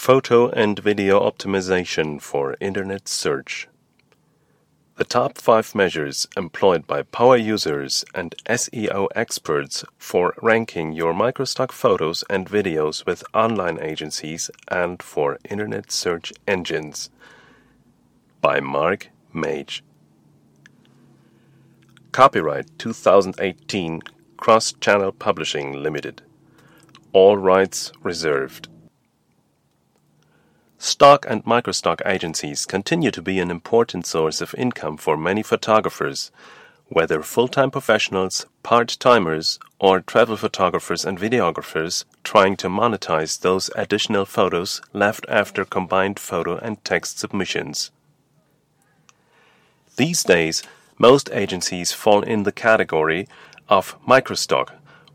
Photo and video optimization for Internet search. The top five measures employed by power users and SEO experts for ranking your microstock photos and videos with online agencies and for Internet search engines. By Mark Mage. Copyright 2018 Cross Channel Publishing Limited. All rights reserved. Stock and microstock agencies continue to be an important source of income for many photographers, whether full time professionals, part timers, or travel photographers and videographers trying to monetize those additional photos left after combined photo and text submissions. These days, most agencies fall in the category of microstock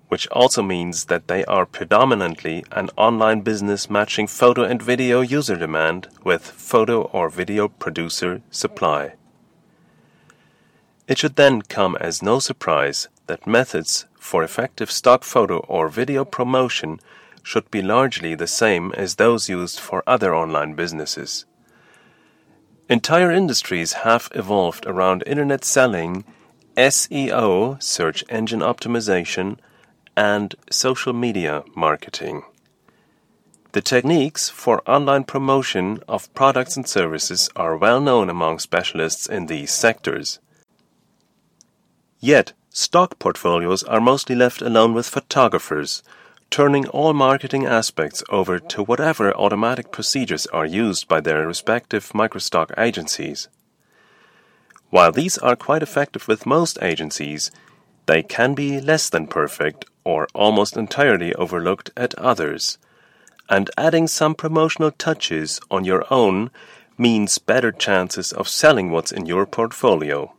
which also means that they are predominantly an online business matching photo and video user demand with photo or video producer supply. It should then come as no surprise that methods for effective stock photo or video promotion should be largely the same as those used for other online businesses. Entire industries have evolved around internet selling, SEO, search engine optimization, and social media marketing. The techniques for online promotion of products and services are well known among specialists in these sectors. Yet, stock portfolios are mostly left alone with photographers, turning all marketing aspects over to whatever automatic procedures are used by their respective microstock agencies. While these are quite effective with most agencies, they can be less than perfect or almost entirely overlooked at others, and adding some promotional touches on your own means better chances of selling what's in your portfolio.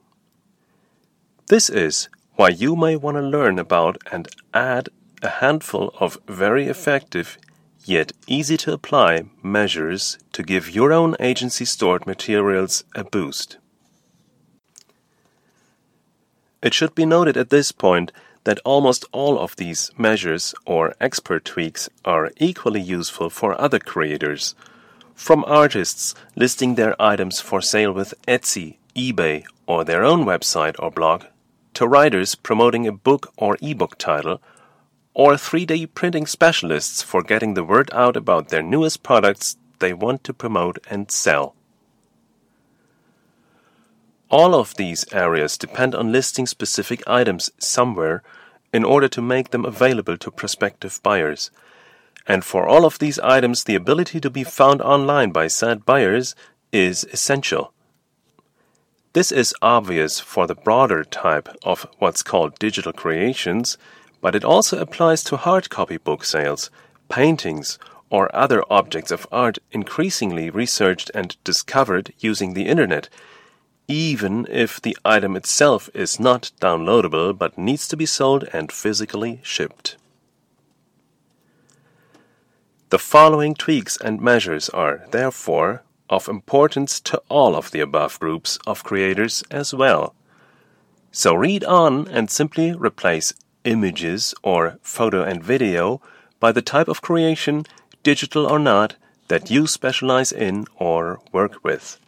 This is why you may want to learn about and add a handful of very effective yet easy to apply measures to give your own agency stored materials a boost. It should be noted at this point that almost all of these measures or expert tweaks are equally useful for other creators, from artists listing their items for sale with Etsy, eBay, or their own website or blog, to writers promoting a book or ebook title, or 3D printing specialists for getting the word out about their newest products they want to promote and sell. All of these areas depend on listing specific items somewhere in order to make them available to prospective buyers. And for all of these items, the ability to be found online by said buyers is essential. This is obvious for the broader type of what's called digital creations, but it also applies to hard copy book sales, paintings, or other objects of art increasingly researched and discovered using the internet even if the item itself is not downloadable but needs to be sold and physically shipped. The following tweaks and measures are, therefore, of importance to all of the above groups of creators as well. So read on and simply replace images or photo and video by the type of creation, digital or not, that you specialize in or work with.